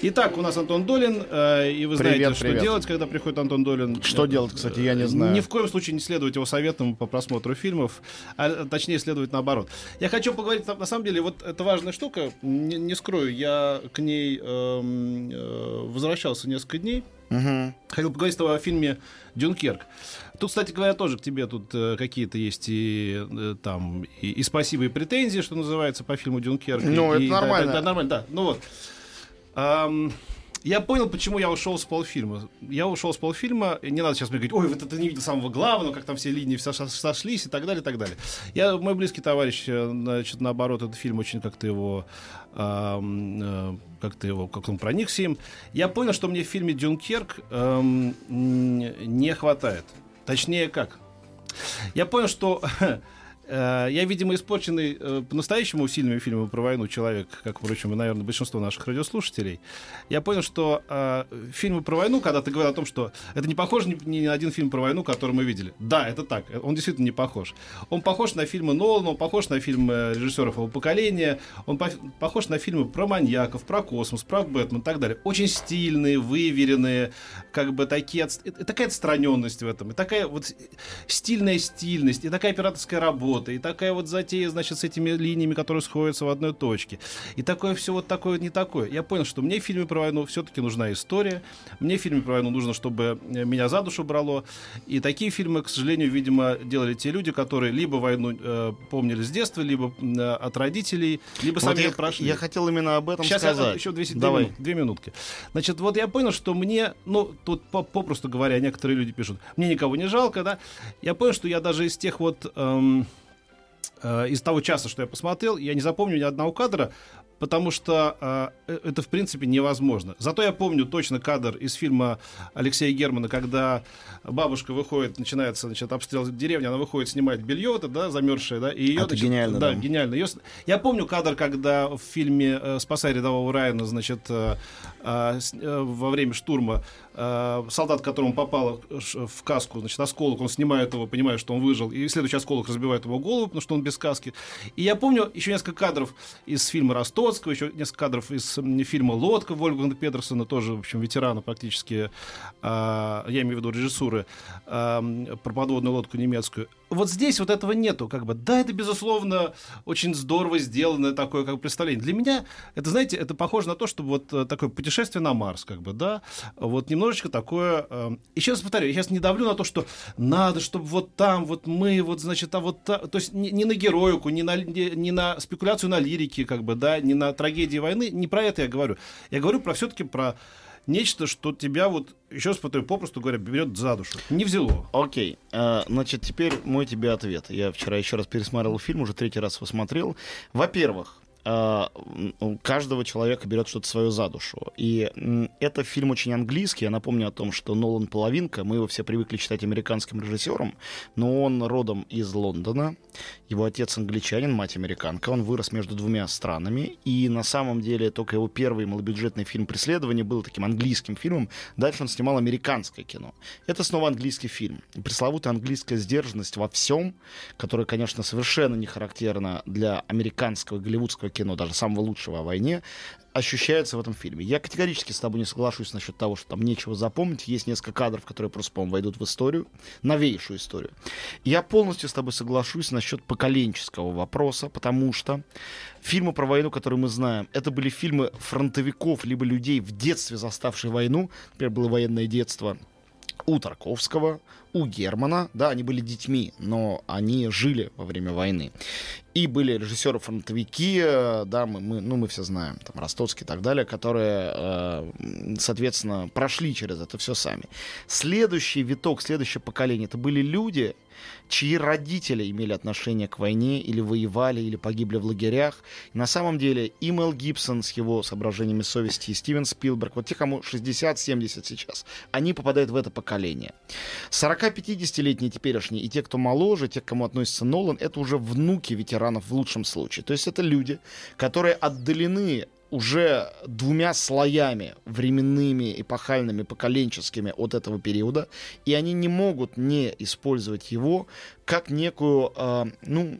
Итак, у нас Антон Долин, э, и вы Привет, знаете, что привет. делать, когда приходит Антон Долин. Что Э, делать, кстати, я не знаю. Ни в коем случае не следовать его советам по просмотру фильмов, а точнее следовать наоборот. Я хочу поговорить, на, самом деле, вот это важная штука, не, не скрою, я к ней эм, э, возвращался несколько дней. Мгм. Хотел поговорить с тобой о фильме «Дюнкерк». Тут, кстати говоря, тоже к тебе тут э, какие-то есть и э, там и, и спасибо, и претензии, что называется, по фильму «Дюнкерк». Ну, И- это и- нормально. Да, да, нормально, да. Ну вот. Ам, я понял, почему я ушел с полфильма. Я ушел с полфильма, не надо сейчас мне говорить, ой, вот это не видел самого главного, как там все линии все со- сошлись и так далее, и так далее. Я, мой близкий товарищ, э, значит, наоборот, этот фильм очень как-то его, ам, э, как-то его, как он проникся им. Я понял, что мне в фильме «Дюнкерк» эм, не хватает. Точнее, как? Я понял, что я, видимо, испорченный э, по-настоящему сильными фильмами про войну человек, как, впрочем, и, наверное, большинство наших радиослушателей. Я понял, что э, фильмы про войну, когда ты говорил о том, что это не похоже ни, ни на один фильм про войну, который мы видели. Да, это так. Он действительно не похож. Он похож на фильмы Нолана, он похож на фильмы режиссеров его поколения, он по- похож на фильмы про маньяков, про космос, про Бэтмен и так далее. Очень стильные, выверенные, как бы такие... отс- и такая отстраненность в этом, и такая вот стильная стильность, и такая операторская работа, и такая вот затея, значит, с этими линиями, которые сходятся в одной точке. И такое все вот такое вот не такое. Я понял, что мне в фильме про войну все-таки нужна история. Мне в фильме про войну нужно, чтобы э, меня за душу брало. И такие фильмы, к сожалению, видимо, делали те люди, которые либо войну э, помнили с детства, либо э, от родителей, либо сами Вот ее я, прошли. я хотел именно об этом Сейчас я сказать. еще две, две Давай. минут- две минутки. Значит, вот я понял, что мне, ну, тут по- попросту говоря, некоторые люди пишут, мне никого не жалко, да. Я понял, что я даже из тех вот, эм, из того часа, что я посмотрел, я не запомню ни одного кадра, потому что э, это, в принципе, невозможно. Зато я помню точно кадр из фильма Алексея Германа, когда бабушка выходит, начинается, значит, обстрел деревни, она выходит, снимает белье, это, да, замерзшее, да, и ее, Это гениально, да, да. гениально. С- Я помню кадр, когда в фильме э, «Спасай рядового Райана», значит, э, э, с- э, во время штурма э, солдат, которому попало в каску, значит, осколок, он снимает его, понимая, что он выжил, и следующий осколок разбивает его голову, потому что он без каски. И я помню еще несколько кадров из фильма Ростоцкого, еще несколько кадров из фильма «Лодка» Вольфганга Петерсона, тоже, в общем, ветерана практически, а, я имею в виду режиссуры, а, про подводную лодку немецкую. Вот здесь вот этого нету, как бы. Да, это, безусловно, очень здорово сделанное такое, как бы, представление. Для меня, это, знаете, это похоже на то, что вот э, такое путешествие на Марс, как бы, да, вот немножечко такое... э, Еще раз повторю, я сейчас не давлю на то, что надо, чтобы вот там, вот мы, вот, значит, а вот... та- То есть не, не на героику, не на, не, не на спекуляцию на лирике, как бы, да, не на трагедии войны, не про это я говорю. Я говорю про все-таки про нечто, что тебя вот, еще раз повторю, попросту говоря, берет за душу. Не взяло. Окей, э, значит, теперь мой тебе ответ. Я вчера еще раз пересмотрел фильм, уже третий раз его смотрел. Во-первых, э, у каждого человека берет что-то свое за душу. И это фильм очень английский. Я напомню о том, что Нолан половинка. Мы его все привыкли считать американским режиссером, но он родом из Лондона. Его отец англичанин, мать американка. Он вырос между двумя странами. И на самом деле только его первый малобюджетный фильм «Преследование» был таким английским фильмом. Дальше он снимал американское кино. Это снова английский фильм. Пресловутая английская сдержанность во всем, которая, конечно, совершенно не характерна для американского голливудского кино, даже самого лучшего о войне, ощущается в этом фильме. Я категорически с тобой не соглашусь насчет того, что там нечего запомнить. Есть несколько кадров, которые просто, по-моему, войдут в историю, новейшую историю. Я полностью с тобой соглашусь насчет поколенческого вопроса, потому что фильмы про войну, которые мы знаем, это были фильмы фронтовиков, либо людей в детстве заставших войну. Например, было военное детство у Тарковского, у Германа, да, они были детьми, но они жили во время войны. И были режиссеры-фронтовики, э, да, мы, мы, ну, мы все знаем, там, Ростоцкий и так далее, которые, э, соответственно, прошли через это все сами. Следующий виток, следующее поколение, это были люди, чьи родители имели отношение к войне или воевали, или погибли в лагерях. И на самом деле и Мел Гибсон с его соображениями совести, и Стивен Спилберг, вот те, кому 60-70 сейчас, они попадают в это поколение. 40-50-летние теперешние и те, кто моложе, те, к кому относится Нолан, это уже внуки ветеранов в лучшем случае. То есть это люди, которые отдалены уже двумя слоями временными, эпохальными, поколенческими от этого периода, и они не могут не использовать его как некую, э, ну,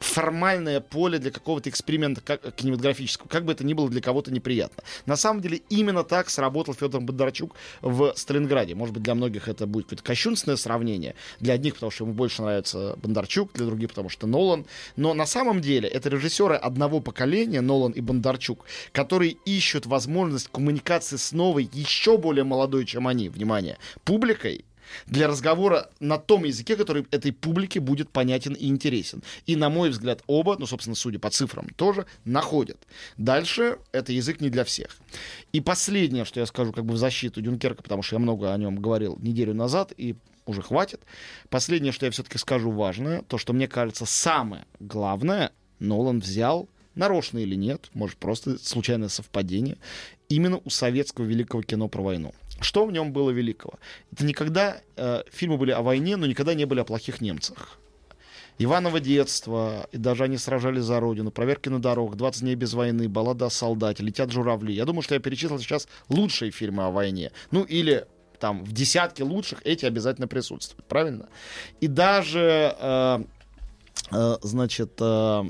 формальное поле для какого-то эксперимента как, кинематографического, как бы это ни было для кого-то неприятно. На самом деле именно так сработал Федор Бондарчук в Сталинграде. Может быть, для многих это будет какое-то кощунственное сравнение. Для одних, потому что ему больше нравится Бондарчук, для других, потому что Нолан. Но на самом деле это режиссеры одного поколения, Нолан и Бондарчук, которые ищут возможность коммуникации с новой, еще более молодой, чем они, внимание, публикой, для разговора на том языке, который этой публике будет понятен и интересен. И, на мой взгляд, оба, ну, собственно, судя по цифрам, тоже находят. Дальше это язык не для всех. И последнее, что я скажу как бы в защиту Дюнкерка, потому что я много о нем говорил неделю назад, и уже хватит. Последнее, что я все-таки скажу важное, то, что мне кажется самое главное, Нолан взял нарочно или нет, может просто случайное совпадение, именно у советского великого кино про войну. Что в нем было великого? Это никогда э, фильмы были о войне, но никогда не были о плохих немцах. Иваново детство, и даже они сражались за родину, проверки на дорогах, 20 дней без войны, баллада о солдате, летят журавли. Я думаю, что я перечислил сейчас лучшие фильмы о войне. Ну или там в десятке лучших эти обязательно присутствуют, правильно? И даже э, значит, э,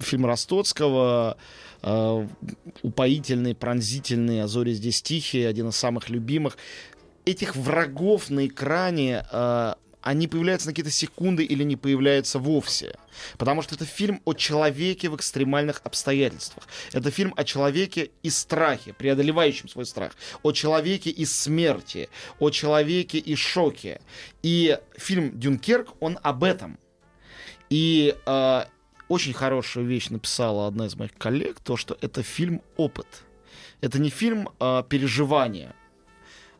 фильм Ростоцкого э, упоительный, пронзительный, а зори здесь тихие, один из самых любимых. Этих врагов на экране э, они появляются на какие-то секунды или не появляются вовсе. Потому что это фильм о человеке в экстремальных обстоятельствах. Это фильм о человеке и страхе, преодолевающем свой страх. О человеке и смерти. О человеке и шоке. И фильм «Дюнкерк», он об этом. И э, очень хорошую вещь написала одна из моих коллег, то, что это фильм «Опыт». Это не фильм а, переживания,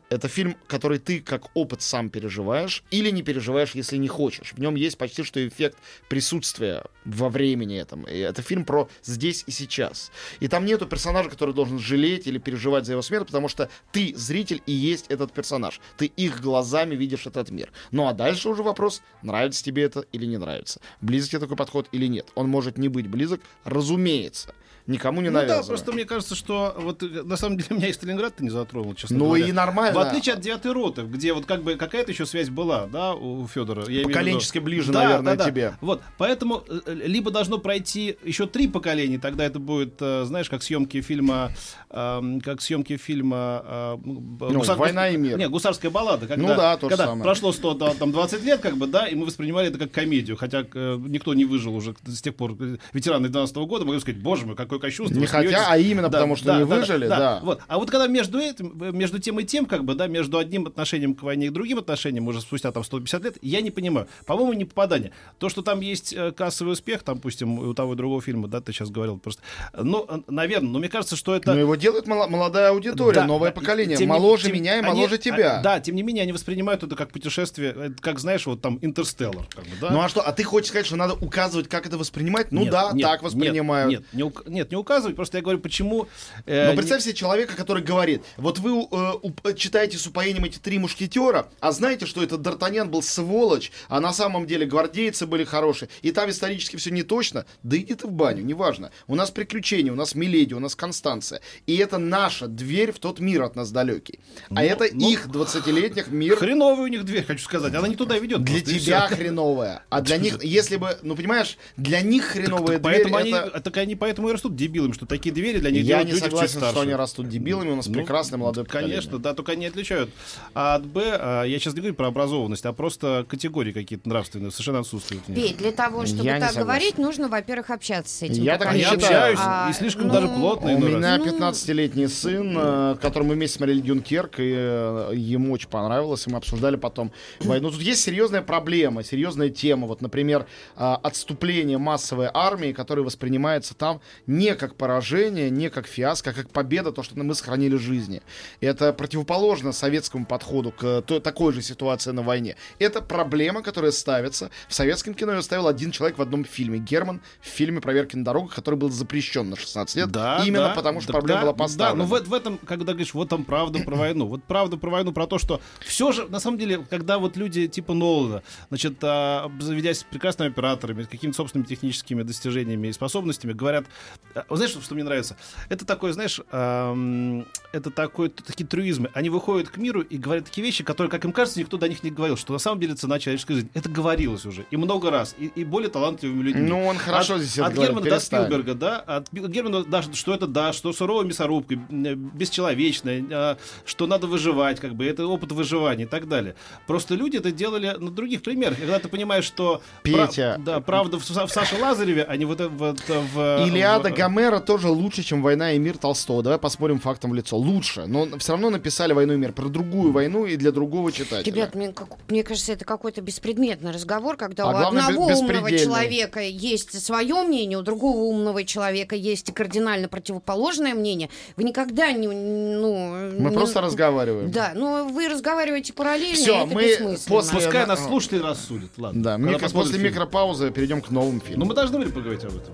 это фильм, который ты как опыт сам переживаешь или не переживаешь, если не хочешь. В нем есть почти что эффект присутствия во времени этом. И это фильм про здесь и сейчас. И там нету персонажа, который должен жалеть или переживать за его смерть, потому что ты зритель и есть этот персонаж. Ты их глазами видишь этот мир. Ну а дальше уже вопрос, нравится тебе это или не нравится. Близок тебе такой подход или нет. Он может не быть близок, разумеется никому не ну да, просто мне кажется, что вот э, на самом деле меня и Сталинград ты не затронул, честно ну говоря. и нормально. В отличие от девятой роты, где вот как бы какая-то еще связь была, да, у Федора. Поколенчески ближе, да, наверное, да, да. тебе. Вот, поэтому э, э, либо должно пройти еще три поколения, тогда это будет, знаешь, как съемки фильма, э, как съемки фильма э, ну, Гусар... «Война и мир». Не, «Гусарская баллада». Когда, ну да, то когда самое. прошло 100, да, там 20 лет, как бы, да, и мы воспринимали это как комедию, хотя э, никто не выжил уже с тех пор, ветераны 12 -го года, могли сказать, боже мой, какое кощунство. Не хотя, а именно да, потому, что да, не да, выжили, да, да. Вот. А вот когда между этим, между тем и тем, как бы, да, между одним отношением к войне и другим отношением, уже спустя там 150 лет, я не понимаю. По-моему, не попадание. То, что там есть э, кассовый успех, там, допустим, у того и другого фильма, да, ты сейчас говорил просто. Ну, э, наверное, но мне кажется, что это... Но его делает мол- молодая аудитория, Да, новое да, поколение, тем моложе тем- меня и они- моложе тебя. а, да, тем не менее, они воспринимают это как путешествие, э, как, знаешь, вот там Интерстеллар, как бы, да? Ну а что, а ты хочешь сказать, что надо указывать, как это воспринимать? Ну Нет, да, нет, так воспринимают. Нет, нет, не, ук- нет, не указывать, просто я говорю, почему... э, Но не- представь себе человека, который говорит, вот вы э, уп- читаете с упоением эти три мушкетера, а знаете, что этот Д'Артаньян был сволочь, а на самом деле гвардейцы были хорошие, и там исторически все не точно, да иди ты в баню, неважно. У нас приключения, у нас Миледи, у нас Констанция. И это наша дверь в тот мир от нас далекий. А Ну, это ну, их 20-летних мир Хреновый у них дверь, хочу сказать. Она не туда ведет. для тебя всё. хреновая. А для них, если бы, ну понимаешь, для них хреновая Так дверь поэтому они, это... так они поэтому и растут растут дебилами, что такие двери для них Я не согласен, что они растут дебилами. У нас Ну, прекрасный молодой поколение. Конечно, да, только они отличают. А от Б, а, я сейчас не говорю про образованность, а просто категории какие-то нравственные совершенно отсутствуют. Петь, для того, чтобы Я так говорить, нужно, во-первых, общаться с этим Я так не общаюсь, А, и слишком ну, даже плотно У меня Ну- 15-летний сын, э, которым мы вместе смотрели Дюнкерк, и э, ему очень понравилось, и мы обсуждали потом войну. Тут есть серьезная проблема, серьезная тема. Вот, например, а, отступление массовой армии, которое воспринимается там не как поражение, не как фиаско, а как победа, то, что мы сохранили жизни. Это противоположно советскому подходу к той- такой же ситуации на войне. Это проблема, которая ставится. В советском кино ее ставил один человек в одном фильме. Герман в фильме «Проверки на дорогах», который был запрещен на 16 лет. Да, именно да, потому, что да, проблема да, была поставлена. Да, но в, в этом, когда говоришь, вот там правда про войну, вот правда про войну, про то, что все же, на самом деле, когда вот люди типа Нолана, значит, а, заведясь прекрасными операторами, какими-то собственными техническими достижениями и способностями, говорят, а, вот знаешь, что, мне нравится? Это такое, знаешь, ам, это такой, такие трюизмы. Они выходят к миру и говорят такие вещи, которые, как им кажется, никто до них не говорил, что на самом деле цена человеческой жизни. Это говорилось уже, и много раз, и, и более талантливыми людьми. Ну, он хорошо от, здесь от говорит, Германа до перестань. Спилберга, да, от Германа даже, что это да, что суровая мясорубка, э, бесчеловечная, что надо выживать, как бы, это опыт выживания и так далее. Просто люди это делали на других примерах. И Когда ты понимаешь, что Петя. да, правда в, в Саше Лазареве, а не вот это вот в... Илиада в- Гомера тоже лучше, чем «Война и мир» Толстого. Давай посмотрим фактом в лицо. Лучше. Но все равно написали «Войну и мир» про другую войну и для другого читателя. Ребят, мне, как- мне кажется, это какой-то беспредметный разговор, когда А у главное, одного умного человека есть свое мнение, у другого умного человека есть кардинально противоположное мнение. Вы никогда не... Ну, Мы не- просто разговариваем. Да, но вы разговариваете параллельно, Всё, и это мы после- Пускай на- нас слушатели рассудят, ладно. Да, микро- после фильм. микропаузы перейдем к новым Ну, фильмам. мы должны были поговорить об этом.